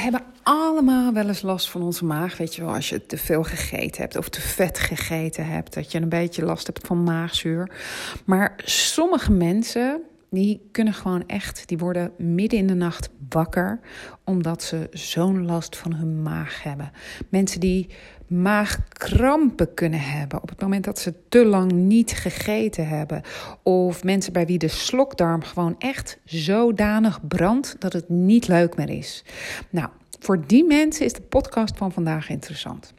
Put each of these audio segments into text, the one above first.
hebben allemaal wel eens last van onze maag. Weet je wel, als je te veel gegeten hebt of te vet gegeten hebt, dat je een beetje last hebt van maagzuur. Maar sommige mensen, die kunnen gewoon echt, die worden midden in de nacht wakker omdat ze zo'n last van hun maag hebben. Mensen die maagkrampen kunnen hebben op het moment dat ze te lang niet gegeten hebben. Of mensen bij wie de slokdarm gewoon echt zodanig brandt dat het niet leuk meer is. Nou, voor die mensen is de podcast van vandaag interessant.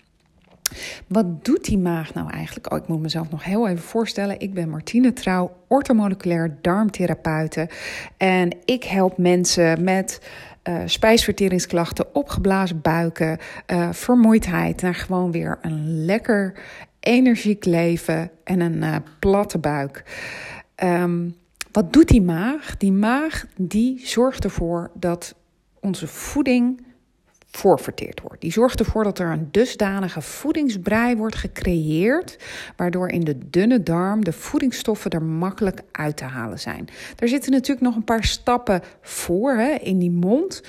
Wat doet die maag nou eigenlijk? Oh, ik moet mezelf nog heel even voorstellen. Ik ben Martine Trouw, orthomoleculair darmtherapeute. En ik help mensen met uh, spijsverteringsklachten, opgeblazen buiken, uh, vermoeidheid, naar gewoon weer een lekker energiek leven en een uh, platte buik. Um, wat doet die maag? Die maag die zorgt ervoor dat onze voeding voorverteerd wordt. Die zorgt ervoor dat er een dusdanige voedingsbrei wordt gecreëerd, waardoor in de dunne darm de voedingsstoffen er makkelijk uit te halen zijn. Er zitten natuurlijk nog een paar stappen voor hè, in die mond.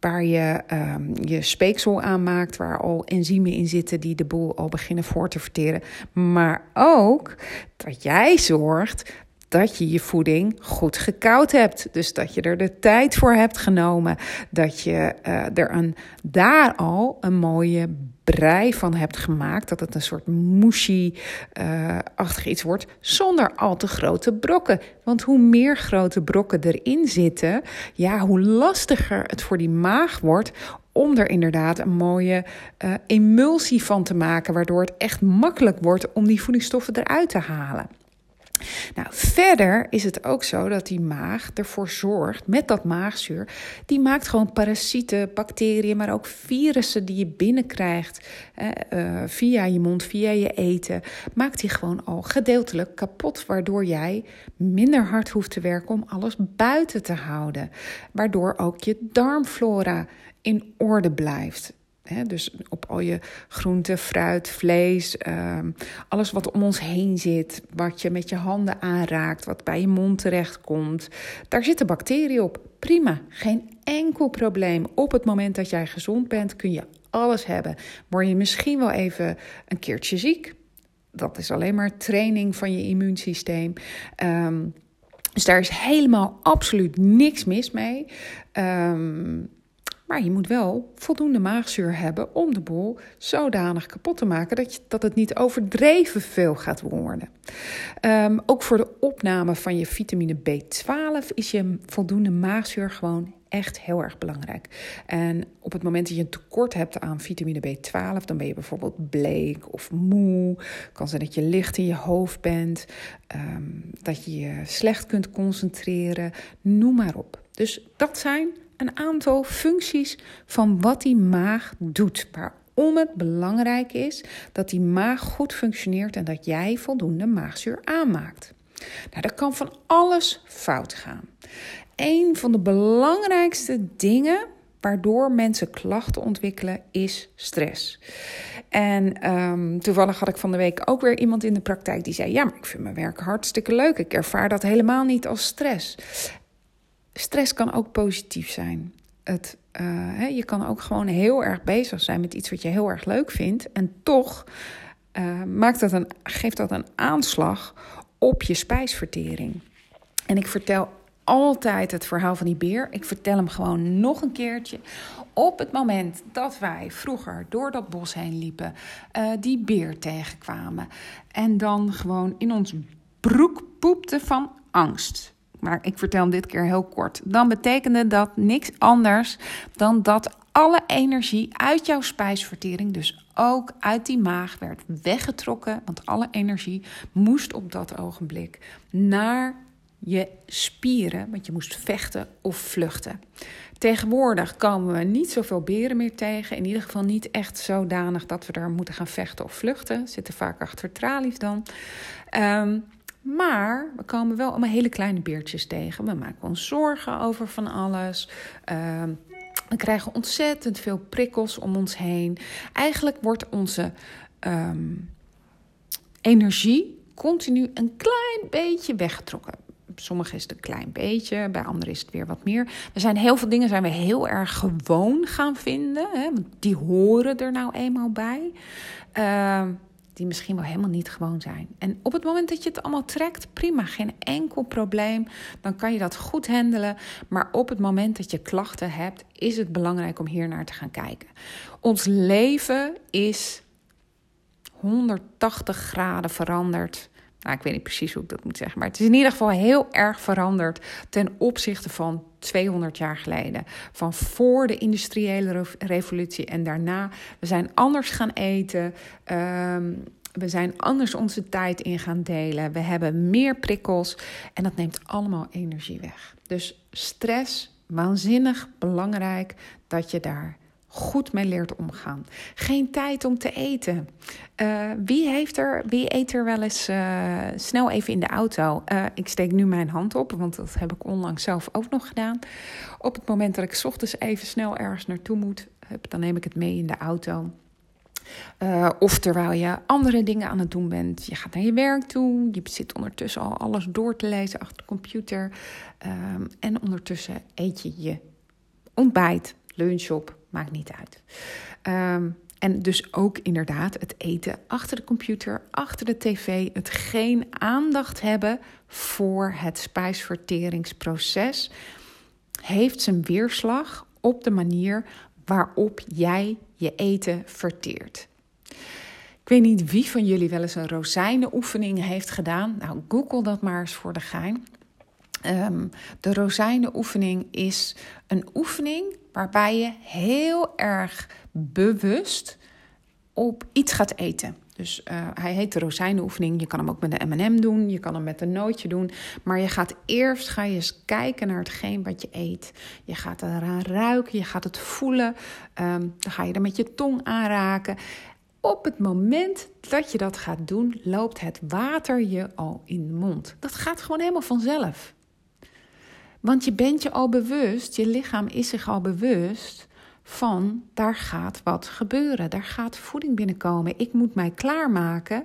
Waar je um, je speeksel aanmaakt, waar al enzymen in zitten die de boel al beginnen voor te verteren. Maar ook dat jij zorgt dat je je voeding goed gekoud hebt. Dus dat je er de tijd voor hebt genomen. Dat je uh, er een, daar al een mooie brei van hebt gemaakt. Dat het een soort mushy-achtig uh, iets wordt. Zonder al te grote brokken. Want hoe meer grote brokken erin zitten, ja, hoe lastiger het voor die maag wordt om er inderdaad een mooie uh, emulsie van te maken, waardoor het echt makkelijk wordt om die voedingsstoffen eruit te halen. Nou, verder is het ook zo dat die maag ervoor zorgt, met dat maagzuur, die maakt gewoon parasieten, bacteriën, maar ook virussen die je binnenkrijgt uh, via je mond, via je eten, maakt die gewoon al gedeeltelijk kapot, waardoor jij minder hard hoeft te werken om alles buiten te houden, waardoor ook je darmflora in orde blijft dus op al je groente, fruit, vlees, ehm, alles wat om ons heen zit, wat je met je handen aanraakt, wat bij je mond terechtkomt, daar zitten bacteriën op. Prima, geen enkel probleem. Op het moment dat jij gezond bent, kun je alles hebben. Word je misschien wel even een keertje ziek. Dat is alleen maar training van je immuunsysteem. Ehm, dus daar is helemaal absoluut niks mis mee. Um, maar je moet wel voldoende maagzuur hebben om de boel zodanig kapot te maken dat, je, dat het niet overdreven veel gaat worden. Um, ook voor de opname van je vitamine B12 is je voldoende maagzuur gewoon echt heel erg belangrijk. En op het moment dat je een tekort hebt aan vitamine B12, dan ben je bijvoorbeeld bleek of moe. Kan zijn dat je licht in je hoofd bent, um, dat je je slecht kunt concentreren, noem maar op. Dus dat zijn een aantal functies van wat die maag doet. Waarom het belangrijk is dat die maag goed functioneert en dat jij voldoende maagzuur aanmaakt. Nou, er kan van alles fout gaan. Een van de belangrijkste dingen waardoor mensen klachten ontwikkelen is stress. En um, toevallig had ik van de week ook weer iemand in de praktijk die zei: Ja, maar ik vind mijn werk hartstikke leuk. Ik ervaar dat helemaal niet als stress. Stress kan ook positief zijn. Het, uh, je kan ook gewoon heel erg bezig zijn met iets wat je heel erg leuk vindt. En toch uh, maakt dat een, geeft dat een aanslag op je spijsvertering. En ik vertel altijd het verhaal van die beer. Ik vertel hem gewoon nog een keertje. Op het moment dat wij vroeger door dat bos heen liepen, uh, die beer tegenkwamen. En dan gewoon in ons broek poepte van angst maar ik vertel hem dit keer heel kort. Dan betekende dat niks anders dan dat alle energie uit jouw spijsvertering, dus ook uit die maag, werd weggetrokken. Want alle energie moest op dat ogenblik naar je spieren, want je moest vechten of vluchten. Tegenwoordig komen we niet zoveel beren meer tegen. In ieder geval niet echt zodanig dat we er moeten gaan vechten of vluchten. Zitten vaak achter tralies dan. Um, maar we komen wel allemaal hele kleine beertjes tegen. We maken ons zorgen over van alles. Uh, we krijgen ontzettend veel prikkels om ons heen. Eigenlijk wordt onze um, energie continu een klein beetje weggetrokken. sommige is het een klein beetje, bij anderen is het weer wat meer. Er zijn heel veel dingen zijn we heel erg gewoon gaan vinden. Hè, want die horen er nou eenmaal bij. Uh, die misschien wel helemaal niet gewoon zijn. En op het moment dat je het allemaal trekt, prima, geen enkel probleem. Dan kan je dat goed handelen. Maar op het moment dat je klachten hebt, is het belangrijk om hier naar te gaan kijken. Ons leven is 180 graden veranderd. Nou, ik weet niet precies hoe ik dat moet zeggen, maar het is in ieder geval heel erg veranderd ten opzichte van 200 jaar geleden. Van voor de industriële revolutie en daarna. We zijn anders gaan eten. Ehm, we zijn anders onze tijd in gaan delen. We hebben meer prikkels en dat neemt allemaal energie weg. Dus stress, waanzinnig belangrijk dat je daar goed mee leert omgaan. Geen tijd om te eten. Uh, wie, heeft er, eet er wel eens uh, snel even in de auto? Uh, ik steek nu mijn hand op, want dat heb ik onlangs zelf ook nog gedaan. Op het moment dat ik ochtends even snel ergens naartoe moet, dan neem ik het mee in de auto. Of terwijl je andere dingen aan het doen bent. Je gaat naar je werk toe. Je zit ondertussen al alles door te lezen achter de computer. Um, en ondertussen eet je je ontbijt, lunch op. Maakt niet uit. Um, en dus ook inderdaad het eten achter de computer, achter de tv. Het geen aandacht hebben voor het spijsverteringsproces. Heeft zijn weerslag op de manier waarop jij je eten verteert. Ik weet niet wie van jullie wel eens een rozijnenoefening heeft gedaan. Nou, google dat maar eens voor de gein. Um, de rozijnenoefening is een oefening waarbij je heel erg bewust op iets gaat eten. Dus uh, hij heet de rozijnenoefening. Je kan hem ook met de M&M doen, je kan hem met een nootje doen. Maar je gaat eerst ga je eens kijken naar hetgeen wat je eet. Je gaat eraan ruiken, je gaat het voelen. Um, dan ga je er met je tong aanraken. Op het moment dat je dat gaat doen, loopt het water je al in de mond. Dat gaat gewoon helemaal vanzelf. Want je bent je al bewust, je lichaam is zich al bewust van daar gaat wat gebeuren. Daar gaat voeding binnenkomen. Ik moet mij klaarmaken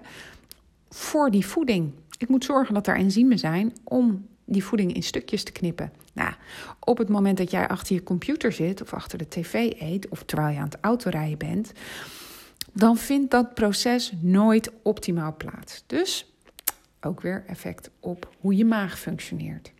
voor die voeding. Ik moet zorgen dat er enzymen zijn om die voeding in stukjes te knippen. Nou, op het moment dat jij achter je computer zit of achter de tv eet of terwijl je aan het autorijden bent, dan vindt dat proces nooit optimaal plaats. Dus ook weer effect op hoe je maag functioneert.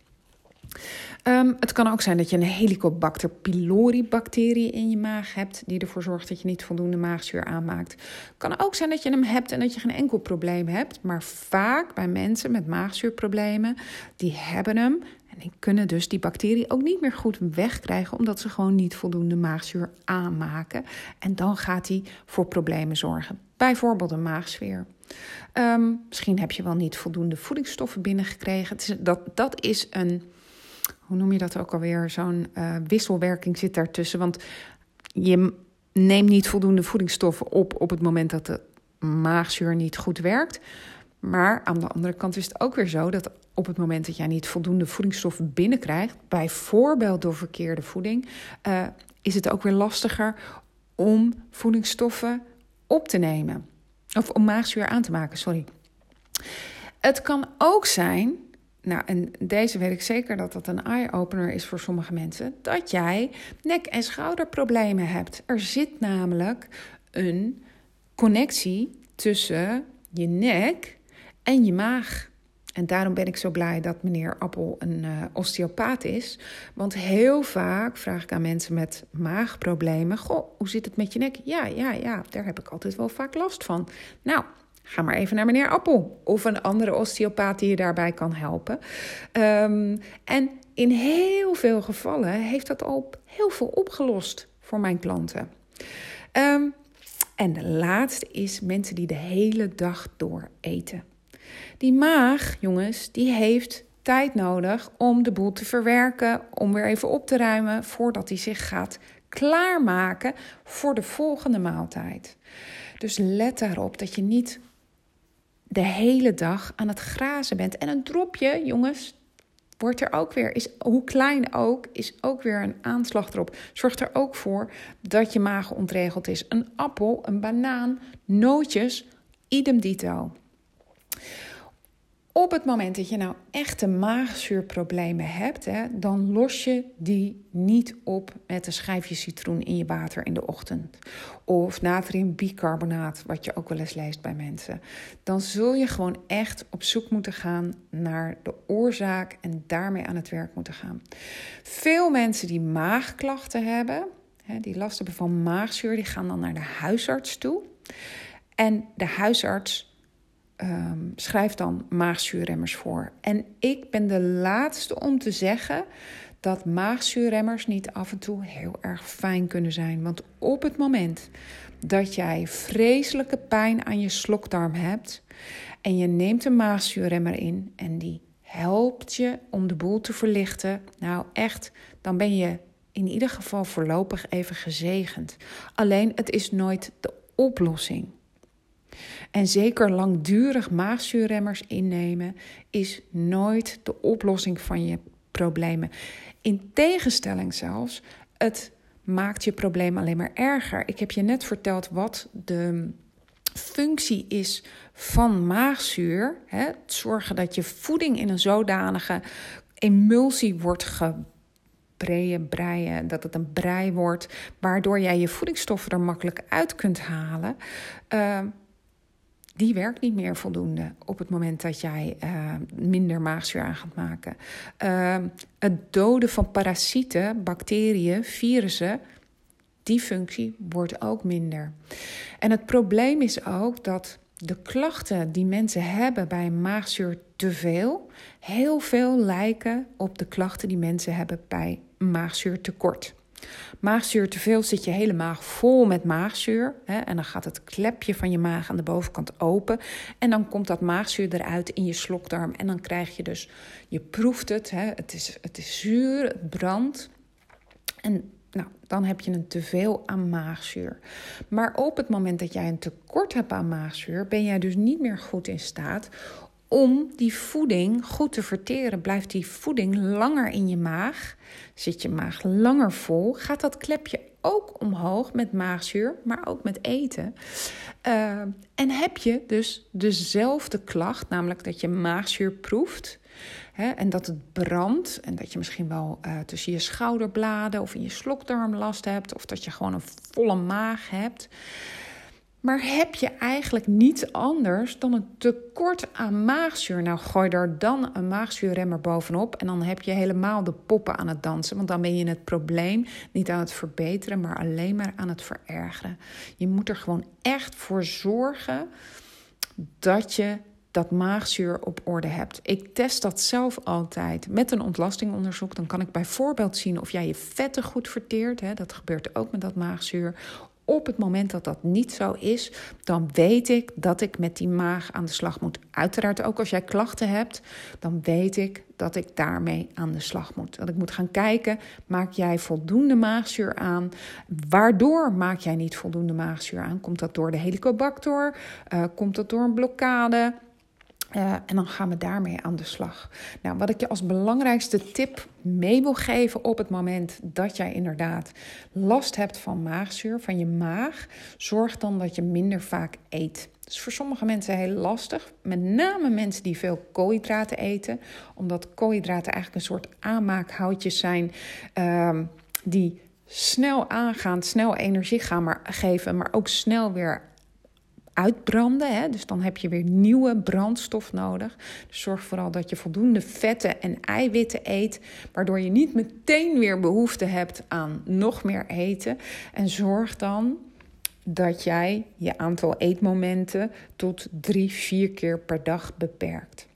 Um, het kan ook zijn dat je een Helicobacter pylori bacterie in je maag hebt, die ervoor zorgt dat je niet voldoende maagzuur aanmaakt. Het kan ook zijn dat je hem hebt en dat je geen enkel probleem hebt, maar vaak bij mensen met maagzuurproblemen, die hebben hem en die kunnen dus die bacterie ook niet meer goed wegkrijgen, omdat ze gewoon niet voldoende maagzuur aanmaken. En dan gaat die voor problemen zorgen. Bijvoorbeeld een maagsfeer. Um, misschien heb je wel niet voldoende voedingsstoffen binnengekregen. Dat, dat is een hoe noem je dat ook alweer? Zo'n uh, wisselwerking zit daartussen. Want je neemt niet voldoende voedingsstoffen op op het moment dat de maagzuur niet goed werkt. Maar aan de andere kant is het ook weer zo dat op het moment dat jij niet voldoende voedingsstoffen binnenkrijgt, bijvoorbeeld door verkeerde voeding, uh, is het ook weer lastiger om voedingsstoffen op te nemen. Of om maagzuur aan te maken, sorry. Het kan ook zijn nou, en deze weet ik zeker dat dat een eye-opener is voor sommige mensen. Dat jij nek- en schouderproblemen hebt. Er zit namelijk een connectie tussen je nek en je maag. En daarom ben ik zo blij dat meneer Appel een uh, osteopaat is. Want heel vaak vraag ik aan mensen met maagproblemen: Goh, hoe zit het met je nek? Ja, ja, ja, daar heb ik altijd wel vaak last van. Nou, Ga maar even naar meneer Appel of een andere osteopaat die je daarbij kan helpen. Um, en in heel veel gevallen heeft dat al heel veel opgelost voor mijn klanten. Um, en de laatste is mensen die de hele dag door eten. Die maag, jongens, die heeft tijd nodig om de boel te verwerken, om weer even op te ruimen voordat hij zich gaat klaarmaken voor de volgende maaltijd. Dus let daarop dat je niet de hele dag aan het grazen bent. En een dropje, jongens, wordt er ook weer, is, hoe klein ook, is ook weer een aanslag erop. Zorgt er ook voor dat je maag ontregeld is. Een appel, een banaan, nootjes, idem dito. Op het moment dat je nou echte maagzuurproblemen hebt, hè, dan los je die niet op met een schijfje citroen in je water in de ochtend. Of natriumbicarbonaat, wat je ook wel eens leest bij mensen. Dan zul je gewoon echt op zoek moeten gaan naar de oorzaak en daarmee aan het werk moeten gaan. Veel mensen die maagklachten hebben, hè, die last hebben van maagzuur, die gaan dan naar de huisarts toe. En de huisarts um, schrijf dan maagzuurremmers voor. En ik ben de laatste om te zeggen dat maagzuurremmers niet af en toe heel erg fijn kunnen zijn. Want op het moment dat jij vreselijke pijn aan je slokdarm hebt en je neemt een maagzuurremmer in en die helpt je om de boel te verlichten, nou echt, dan ben je in ieder geval voorlopig even gezegend. Alleen het is nooit de oplossing. En zeker langdurig maagzuurremmers innemen is nooit de oplossing van je problemen. In tegenstelling zelfs, het maakt je probleem alleen maar erger. Ik heb je net verteld wat de functie is van maagzuur. Hè? Zorgen dat je voeding in een zodanige emulsie wordt gebreien, breien, dat het een brei wordt, waardoor jij je voedingsstoffen er makkelijk uit kunt halen. Uh, die werkt niet meer voldoende op het moment dat jij uh, minder maagzuur aan gaat maken. Uh, het doden van parasieten, bacteriën, virussen, die functie wordt ook minder. En het probleem is ook dat de klachten die mensen hebben bij maagzuur te veel, heel veel lijken op de klachten die mensen hebben bij maagzuurtekort. Maagzuur te veel zit je hele maag vol met maagzuur. Hè, en dan gaat het klepje van je maag aan de bovenkant open. En dan komt dat maagzuur eruit in je slokdarm. En dan krijg je dus, je proeft het, hè, het, is, het is zuur, het brandt. En nou, dan heb je een teveel aan maagzuur. Maar op het moment dat jij een tekort hebt aan maagzuur, ben jij dus niet meer goed in staat om die voeding goed te verteren. Blijft die voeding langer in je maag, zit je maag langer vol, gaat dat klepje ook omhoog met maagzuur, maar ook met eten. Uh, en heb je dus dezelfde klacht, namelijk dat je maagzuur proeft. Hè, en dat het brandt en dat je misschien wel uh, tussen je schouderbladen of in je slokdarm last hebt, of dat je gewoon een volle maag hebt. Maar heb je eigenlijk niets anders dan een tekort aan maagzuur? Nou, gooi er dan een maagzuurremmer bovenop. En dan heb je helemaal de poppen aan het dansen. Want dan ben je het probleem niet aan het verbeteren, maar alleen maar aan het verergeren. Je moet er gewoon echt voor zorgen dat je dat maagzuur op orde hebt. Ik test dat zelf altijd met een ontlastingonderzoek. Dan kan ik bijvoorbeeld zien of jij je vetten goed verteert. Hè, dat gebeurt ook met dat maagzuur op het moment dat dat niet zo is, dan weet ik dat ik met die maag aan de slag moet. Uiteraard ook als jij klachten hebt, dan weet ik dat ik daarmee aan de slag moet. Dat ik moet gaan kijken, maak jij voldoende maagzuur aan? Waardoor maak jij niet voldoende maagzuur aan? Komt dat door de helicobacter? Uh, komt dat door een blokkade? Uh, en dan gaan we daarmee aan de slag. Nou, wat ik je als belangrijkste tip mee wil geven op het moment dat jij inderdaad last hebt van maagzuur, van je maag, zorg dan dat je minder vaak eet. Dat is voor sommige mensen heel lastig, met name mensen die veel koolhydraten eten, omdat koolhydraten eigenlijk een soort aanmaakhoutjes zijn uh, die snel aangaan, snel energie gaan maar geven, maar ook snel weer uitbranden. Hè? Dus dan heb je weer nieuwe brandstof nodig. Dus zorg vooral dat je voldoende vetten en eiwitten eet, waardoor je niet meteen weer behoefte hebt aan nog meer eten. En zorg dan dat jij je aantal eetmomenten tot drie, vier keer per dag beperkt.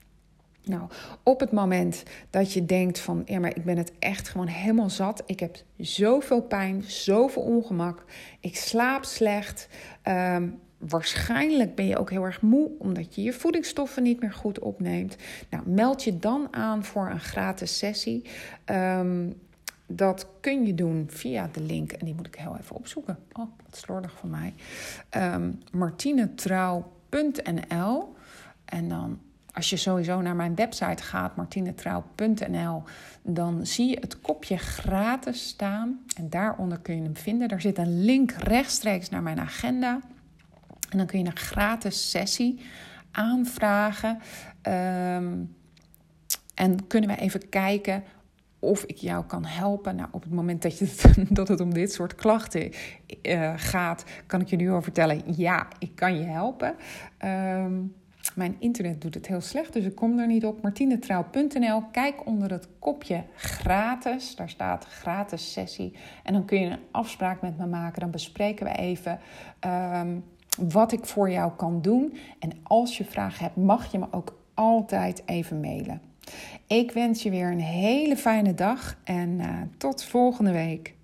Nou, op het moment dat je denkt van, ja, maar ik ben het echt gewoon helemaal zat. Ik heb zoveel pijn, zoveel ongemak. Ik slaap slecht. Ehm, Waarschijnlijk ben je ook heel erg moe omdat je je voedingsstoffen niet meer goed opneemt. Nou, meld je dan aan voor een gratis sessie. Um, dat kun je doen via de link, en die moet ik heel even opzoeken. Oh, wat slordig van mij. Um, martinetrouw.nl. En dan, als je sowieso naar mijn website gaat, martinetrouw.nl, dan zie je het kopje gratis staan. En daaronder kun je hem vinden. Daar zit een link rechtstreeks naar mijn agenda. En dan kun je een gratis sessie aanvragen. Ehm, en kunnen we even kijken of ik jou kan helpen. Nou, op het moment dat, je, dat het om dit soort klachten uh, gaat, kan ik je nu al vertellen: ja, ik kan je helpen. Um, mijn internet doet het heel slecht, dus ik kom er niet op. martinetrouw.nl. Kijk onder het kopje gratis. Daar staat gratis sessie. En dan kun je een afspraak met me maken. Dan bespreken we even um, wat ik voor jou kan doen. En als je vragen hebt, mag je me ook altijd even mailen. Ik wens je weer een hele fijne dag en uh, tot volgende week.